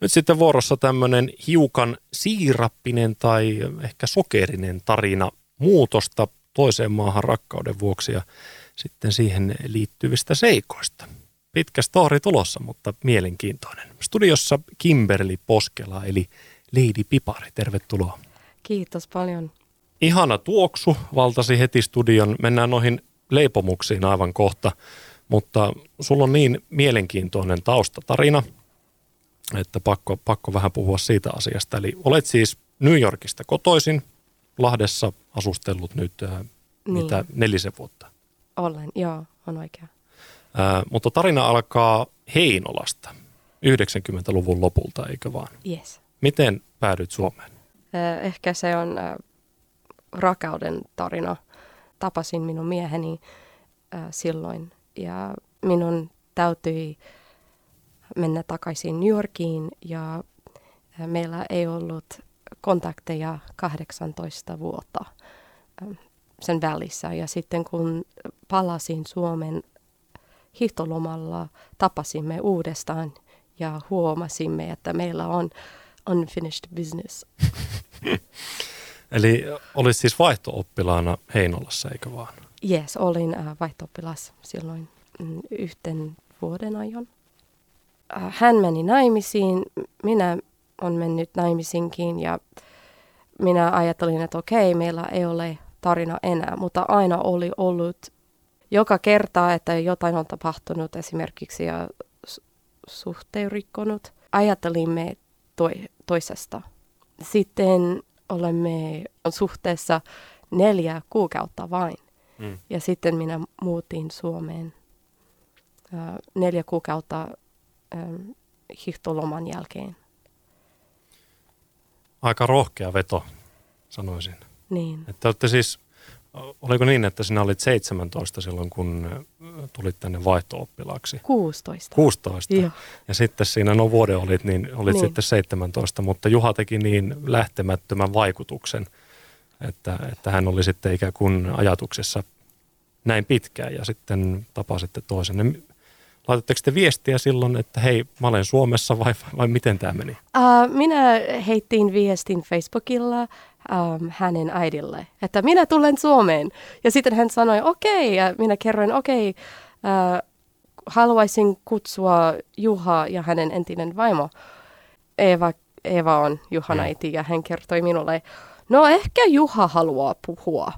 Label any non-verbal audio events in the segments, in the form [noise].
Nyt sitten vuorossa tämmöinen hiukan siirappinen tai ehkä sokerinen tarina muutosta toiseen maahan rakkauden vuoksi ja sitten siihen liittyvistä seikoista. Pitkä story tulossa, mutta mielenkiintoinen. Studiossa Kimberly Poskela eli Lady Pipari, tervetuloa. Kiitos paljon. Ihana tuoksu valtasi heti studion. Mennään noihin leipomuksiin aivan kohta, mutta sulla on niin mielenkiintoinen taustatarina, että pakko, pakko vähän puhua siitä asiasta. Eli olet siis New Yorkista kotoisin, Lahdessa asustellut nyt äh, niin. mitä nelisen vuotta. Olen, joo, on oikea. Äh, mutta tarina alkaa Heinolasta 90-luvun lopulta, eikö vaan? Yes. Miten päädyit Suomeen? Äh, ehkä se on äh, rakauden tarina. Tapasin minun mieheni äh, silloin ja minun täytyi mennä takaisin New Yorkiin ja meillä ei ollut kontakteja 18 vuotta sen välissä. Ja sitten kun palasin Suomen hiihtolomalla, tapasimme uudestaan ja huomasimme, että meillä on unfinished business. [laughs] Eli olit siis vaihto-oppilaana Heinolassa, eikö vaan? Yes, olin äh, vaihto silloin mm, yhten vuoden ajan. Äh, hän meni naimisiin, minä on mennyt naimisinkin ja minä ajattelin, että okei, meillä ei ole tarina enää, mutta aina oli ollut joka kerta, että jotain on tapahtunut esimerkiksi ja suhteen rikkonut. Ajattelimme toi, toisesta. Sitten olemme suhteessa neljä kuukautta vain. Mm. Ja sitten minä muutin Suomeen uh, neljä kuukautta um, hiihtoloman jälkeen. Aika rohkea veto, sanoisin. Niin. Että olette siis, oliko niin, että sinä olit 17 silloin, kun tulit tänne vaihto-oppilaaksi? 16. 16. Joo. Ja sitten siinä, no vuoden olit, niin olit niin. sitten 17, mutta Juha teki niin lähtemättömän vaikutuksen, että, että hän oli sitten ikään kuin ajatuksessa näin pitkään ja sitten tapasitte toisen. Laitatteko te viestiä silloin, että hei, mä olen Suomessa vai, vai miten tämä meni? Uh, minä heittiin viestin Facebookilla um, hänen äidille, että minä tulen Suomeen. Ja sitten hän sanoi okei, okay, ja minä kerroin okei, okay, uh, haluaisin kutsua Juha ja hänen entinen vaimo. Eva, Eva on Juhan äiti ja hän kertoi minulle, no ehkä Juha haluaa puhua.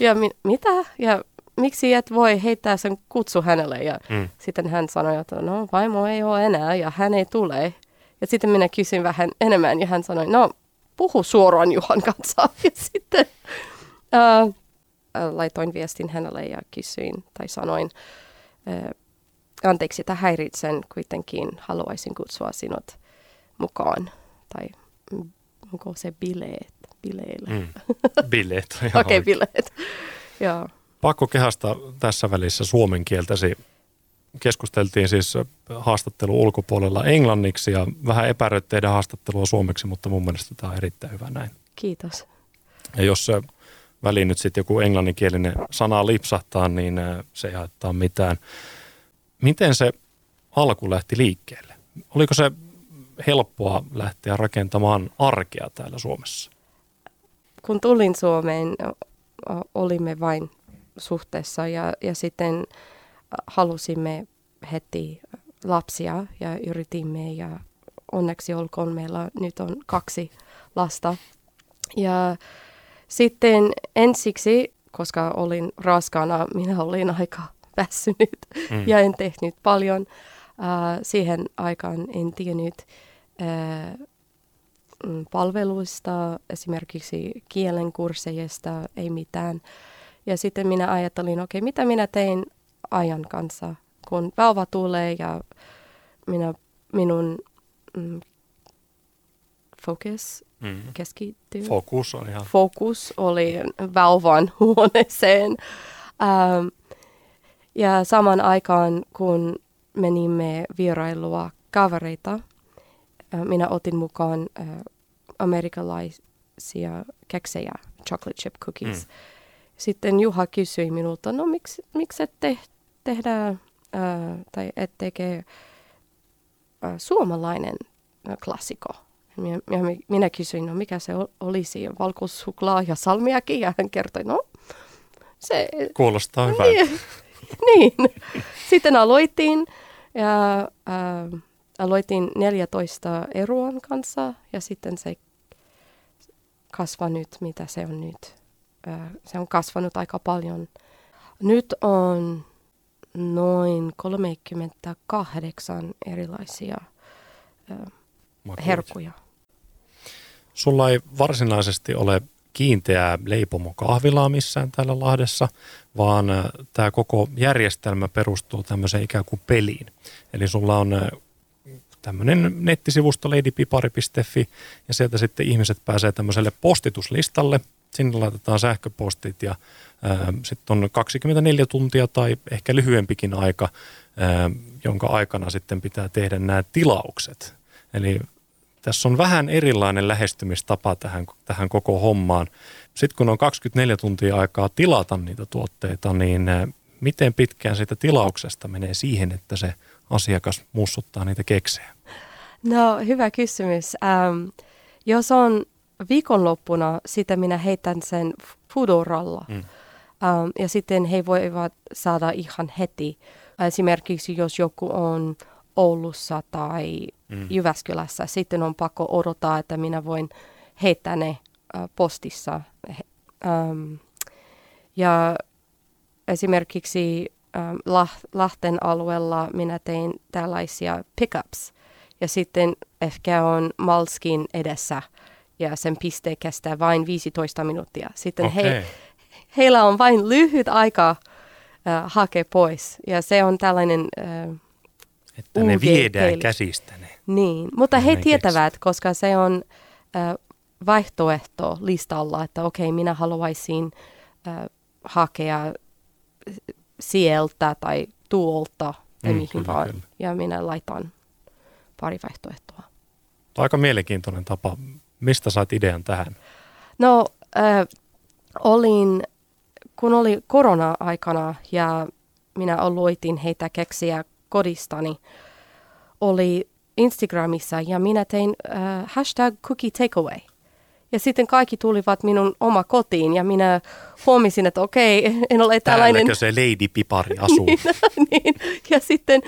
Ja mi- mitä? Ja miksi et voi heittää sen kutsu hänelle? Ja mm. sitten hän sanoi, että no vaimo ei ole enää ja hän ei tule. Ja sitten minä kysyin vähän enemmän ja hän sanoi, no puhu suoraan Juhan kanssa. [laughs] Ja sitten uh, laitoin viestin hänelle ja kysyin tai sanoin, uh, anteeksi, että häiritsen kuitenkin, haluaisin kutsua sinut mukaan. Tai onko se bileet? Bileille. Mm. [laughs] Bileet. Okei, okay, bileet. Joo. Pakko kehasta tässä välissä suomen kieltäsi. Keskusteltiin siis haastattelu ulkopuolella englanniksi ja vähän epäröit tehdä haastattelua suomeksi, mutta mun mielestä tämä on erittäin hyvä näin. Kiitos. Ja jos väliin nyt sitten joku englanninkielinen sana lipsahtaa, niin se ei haittaa mitään. Miten se alku lähti liikkeelle? Oliko se helppoa lähteä rakentamaan arkea täällä Suomessa? Kun tulin Suomeen, olimme vain suhteessa ja, ja sitten äh, halusimme heti lapsia ja yritimme ja onneksi olkoon meillä nyt on kaksi lasta. Ja sitten ensiksi, koska olin raskaana, minä olin aika [laughs] väsynyt mm. ja en tehnyt paljon. Uh, siihen aikaan en tiennyt uh, palveluista, esimerkiksi kielenkursseista, ei mitään. Ja sitten minä ajattelin, okei, okay, mitä minä tein ajan kanssa, kun vauva tulee ja minä, minun mm, focus mm. keskittyy. Fokus on ihan. Fokus oli vauvan [laughs] huoneeseen. Ähm, ja saman aikaan, kun menimme vierailua kavereita, äh, minä otin mukaan äh, amerikkalaisia keksejä, chocolate chip cookies. Mm sitten Juha kysyi minulta, no miksi, miksi et te, tehdä ää, tai et tekee ää, suomalainen no, klassikko. Minä, minä, minä kysyin, no mikä se olisi, valkoisuklaa ja salmiakin, ja hän kertoi, no se... Kuulostaa hyvältä. Niin, [laughs] niin. Sitten aloitin ja äh, aloitin 14 eruan kanssa ja sitten se kasva nyt, mitä se on nyt. Äh, se on kasvanut aika paljon. Nyt on noin 38 erilaisia äh, herkkuja. Sulla ei varsinaisesti ole kiinteää leipomokahvilaa missään täällä Lahdessa, vaan äh, tämä koko järjestelmä perustuu tämmöiseen ikään kuin peliin. Eli sulla on tämmöinen nettisivusto ladypipari.fi ja sieltä sitten ihmiset pääsee tämmöiselle postituslistalle. Sinne laitetaan sähköpostit ja sitten on 24 tuntia tai ehkä lyhyempikin aika, jonka aikana sitten pitää tehdä nämä tilaukset. Eli tässä on vähän erilainen lähestymistapa tähän, tähän koko hommaan. Sitten kun on 24 tuntia aikaa tilata niitä tuotteita, niin miten pitkään siitä tilauksesta menee siihen, että se asiakas mussuttaa niitä keksejä? No hyvä kysymys. Ähm, jos on viikonloppuna, sitten minä heitän sen Foodoralla. Mm. Ähm, ja sitten he voivat saada ihan heti. Esimerkiksi jos joku on Oulussa tai mm. Jyväskylässä. Sitten on pakko odottaa, että minä voin heittää ne äh, postissa. Ähm, ja esimerkiksi ähm, Lahten alueella minä tein tällaisia pickups. Ja sitten ehkä on Malskin edessä ja sen piste kestää vain 15 minuuttia. Sitten okay. he, heillä on vain lyhyt aika äh, hakea pois. Ja se on tällainen... Äh, että ne viedään heille. käsistä ne. Niin, mutta he tietävät, koska se on äh, vaihtoehto listalla, että okei, okay, minä haluaisin äh, hakea sieltä tai tuolta mm, mihin kyllä, vaan. Kyllä. Ja minä laitan pari vaihtoehtoa. Aika mielenkiintoinen tapa. Mistä sait idean tähän? No, äh, olin, kun oli korona-aikana ja minä aloitin heitä keksiä kodistani, oli Instagramissa ja minä tein äh, hashtag cookie takeaway. Ja sitten kaikki tulivat minun oma kotiin ja minä huomisin, että okei, en ole tällainen... Täälläkö se Lady Pipari asuu? [laughs] niin, [laughs] niin, ja sitten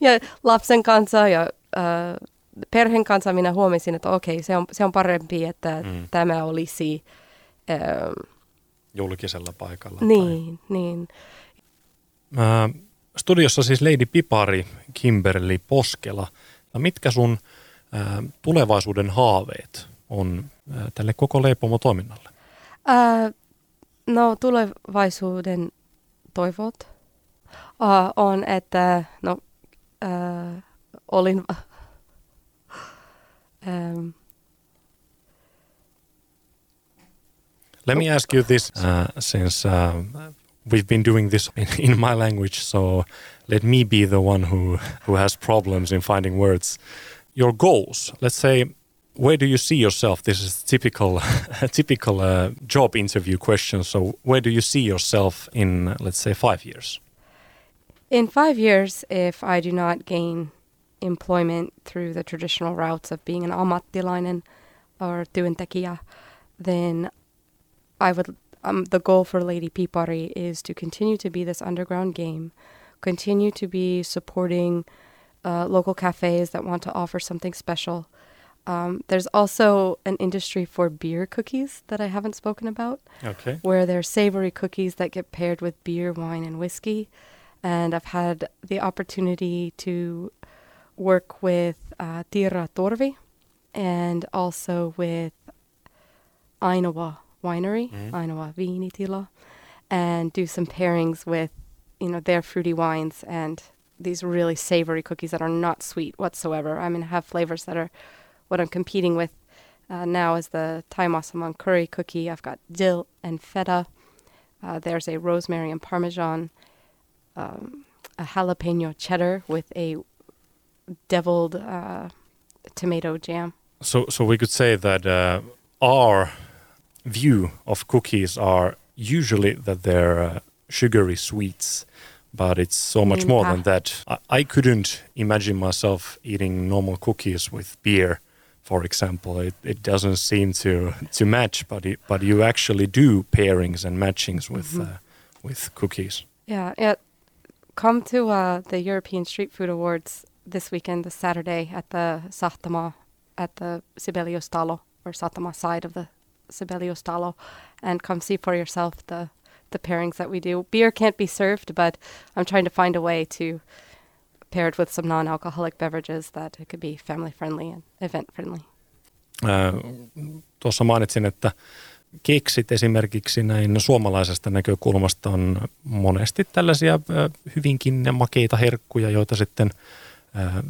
ja lapsen kanssa ja äh, perheen kanssa minä huomisin, että okei, se on, se on parempi, että mm. tämä olisi... Äh, Julkisella paikalla. Niin, tai... niin. Äh, studiossa siis Lady Pipari, Kimberly Poskela – No mitkä sun ää, tulevaisuuden haaveet on ää, tälle koko leipomo-toiminnalle? Ää, no tulevaisuuden toivot ää, on, että no, ää, olin... Um, Let me ask you this, uh, since uh, we've been doing this in, [laughs] in my language, so let me be the one who who has problems in finding words. Your goals. Let's say, where do you see yourself? This is typical [laughs] typical uh, job interview question. So, where do you see yourself in, let's say, five years? In five years, if I do not gain employment through the traditional routes of being an ammattilainen or työntekijä, then I would um, the goal for Lady Pipari is to continue to be this underground game, continue to be supporting uh, local cafes that want to offer something special. Um, there's also an industry for beer cookies that I haven't spoken about. Okay. Where they're savory cookies that get paired with beer, wine, and whiskey. And I've had the opportunity to work with uh, Torvi and also with Ainoa winery, mm-hmm. Ainoa Viinitila, and do some pairings with, you know, their fruity wines and these really savory cookies that are not sweet whatsoever. I mean, have flavors that are what I'm competing with uh, now is the Thai Masamon curry cookie. I've got dill and feta. Uh, there's a rosemary and parmesan, um, a jalapeno cheddar with a deviled uh, tomato jam. So, so we could say that uh, our view of cookies are usually that they're uh, sugary sweets, but it's so much more than that. I, I couldn't imagine myself eating normal cookies with beer, for example. It, it doesn't seem to to match, but it, but you actually do pairings and matchings with Mhm. uh, with cookies. Yeah, yeah. Come to uh, the European Street Food Awards this weekend, this Saturday, at the Sahtama, at the Sibelius Talo, or Sahtama side of the Sibelius Talo, and come see for yourself the the pairings that we do. Beer can't be served, but I'm trying to find a way to pair it with some non-alcoholic beverages that it could be family friendly and event friendly. Ää, Tuossa mainitsin, että keksit esimerkiksi näin suomalaisesta näkökulmasta on monesti tällaisia ää, hyvinkin makeita herkkuja, joita sitten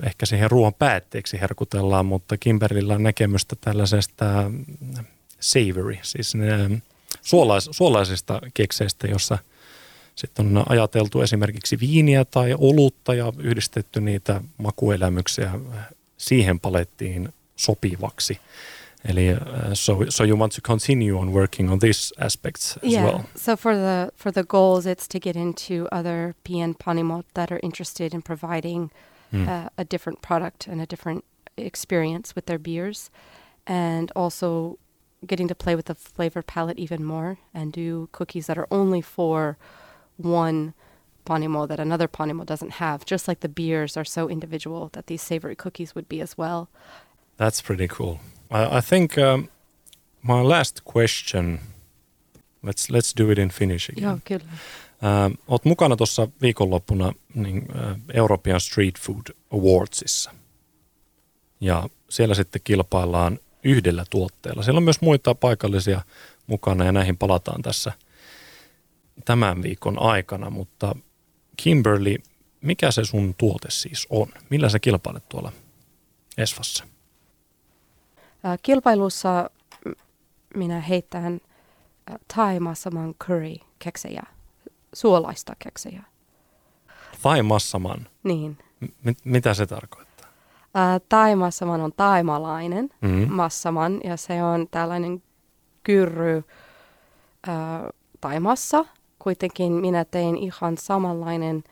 ehkä siihen ruoan päätteeksi herkutellaan, mutta Kimberlillä on näkemystä tällaisesta mm, savory, siis ne suolais, suolaisista kekseistä, jossa sitten on ajateltu esimerkiksi viiniä tai olutta ja yhdistetty niitä makuelämyksiä siihen palettiin sopivaksi. Eli uh, so, so you want to continue on working on these aspects as yeah. well. So for the for the goals, it's to get into other PN Panimot that are interested in providing Mm. uh, a different product and a different experience with their beers, and also getting to play with the flavor palette even more and do cookies that are only for one Panimo that another Panimo doesn't have. Just like the beers are so individual, that these savory cookies would be as well. That's pretty cool. I, I think um, my last question. Let's let's do it in Finnish again. Joo, kyllä. Oot mukana tuossa viikonloppuna niin, uh, European Street Food Awardsissa. Ja siellä sitten kilpaillaan yhdellä tuotteella. Siellä on myös muita paikallisia mukana ja näihin palataan tässä tämän viikon aikana, mutta Kimberly, mikä se sun tuote siis on? Millä sä kilpailet tuolla Esfassa? Kilpailussa minä heittän ää, Thai massaman curry keksejä, suolaista keksejä. Thai massaman. Niin. M- mitä se tarkoittaa? Ää, Thai massaman on taimalainen Mm. massaman ja se on tällainen kyrry ää, taimassa. Kuitenkin minä tein ihan samanlainen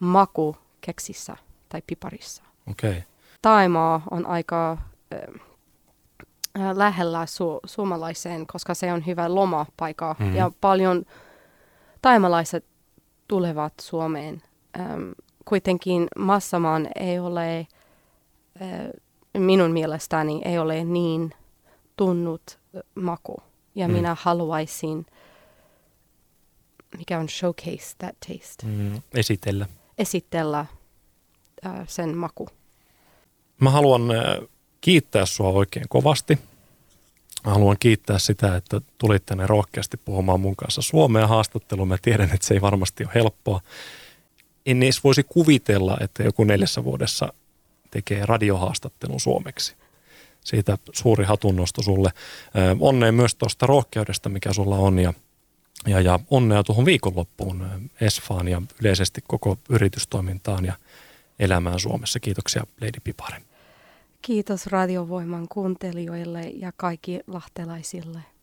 maku keksissä tai piparissa. Okei. Okay. Taimaa on aika ö, lähellä su- suomalaiseen, koska se on hyvä lomapaikka mm-hmm. ja paljon taimalaiset tulevat Suomeen. Öm, kuitenkin Massamaan ei ole, ö, minun mielestäni ei ole niin tunnut ö, maku. Ja Mm. minä haluaisin, mikä on showcase that taste, Mm, esitellä. esitellä ö, sen maku. Mä haluan äh, kiittää sua oikein kovasti. Mä haluan kiittää sitä, että tulit tänne rohkeasti puhumaan mun kanssa Suomea haastatteluun. Mä tiedän, että se ei varmasti ole helppoa. En edes voisi kuvitella, että joku neljässä vuodessa tekee radiohaastattelun suomeksi. Siitä suuri hatunnosto sulle. Onnea myös tuosta rohkeudesta, mikä sulla on ja, ja, ja onnea tuohon viikonloppuun Esfaan ja yleisesti koko yritystoimintaan ja elämään Suomessa. Kiitoksia Lady Pipari. Kiitos radiovoiman kuuntelijoille ja kaikki lahtelaisille.